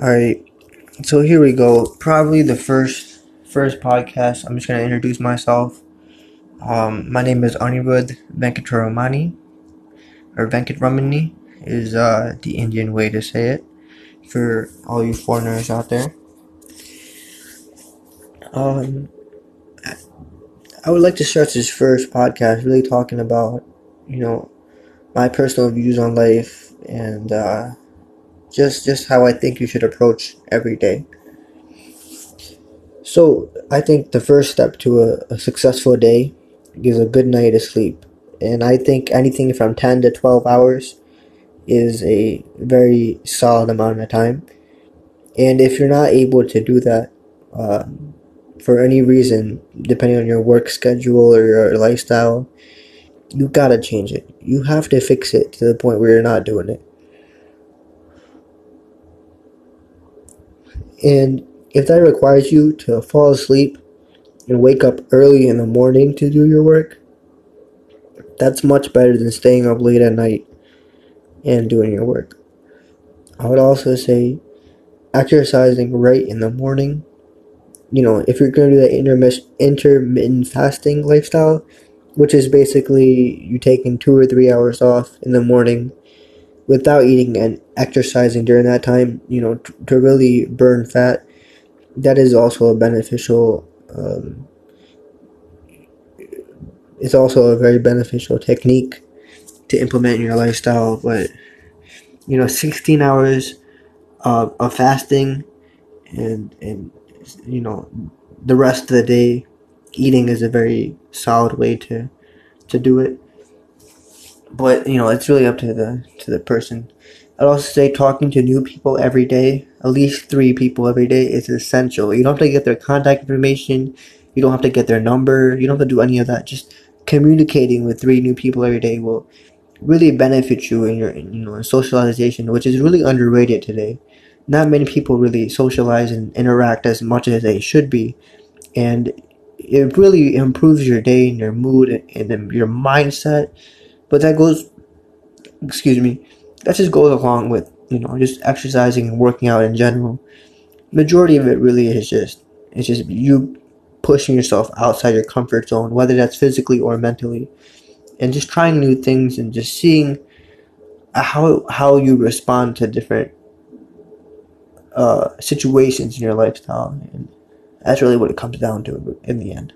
All right, so here we go. Probably the first first podcast. I'm just gonna introduce myself. Um, my name is Anirudh Venkataramani, or Venkatramani is uh, the Indian way to say it for all you foreigners out there. Um, I would like to start this first podcast really talking about, you know, my personal views on life and uh, just just how I think you should approach every day. So I think the first step to a, a successful day is a good night of sleep, and I think anything from ten to twelve hours is a very solid amount of time. And if you're not able to do that uh, for any reason, depending on your work schedule or your lifestyle, you gotta change it. You have to fix it to the point where you're not doing it. And if that requires you to fall asleep and wake up early in the morning to do your work, that's much better than staying up late at night and doing your work. I would also say exercising right in the morning. You know, if you're going to do that intermittent fasting lifestyle, which is basically you taking two or three hours off in the morning without eating and exercising during that time, you know, t- to really burn fat, that is also a beneficial. Um, it's also a very beneficial technique to implement in your lifestyle. But you know, 16 hours of, of fasting and and you know the rest of the day eating is a very solid way to to do it. But you know, it's really up to the to the person. I'd also say talking to new people every day, at least three people every day, is essential. You don't have to get their contact information. You don't have to get their number. You don't have to do any of that. Just communicating with three new people every day will really benefit you in your you know socialization, which is really underrated today. Not many people really socialize and interact as much as they should be, and it really improves your day and your mood and, and your mindset. But that goes, excuse me, that just goes along with you know just exercising and working out in general. Majority of it really is just it's just you pushing yourself outside your comfort zone, whether that's physically or mentally and just trying new things and just seeing how how you respond to different uh, situations in your lifestyle, and that's really what it comes down to in the end.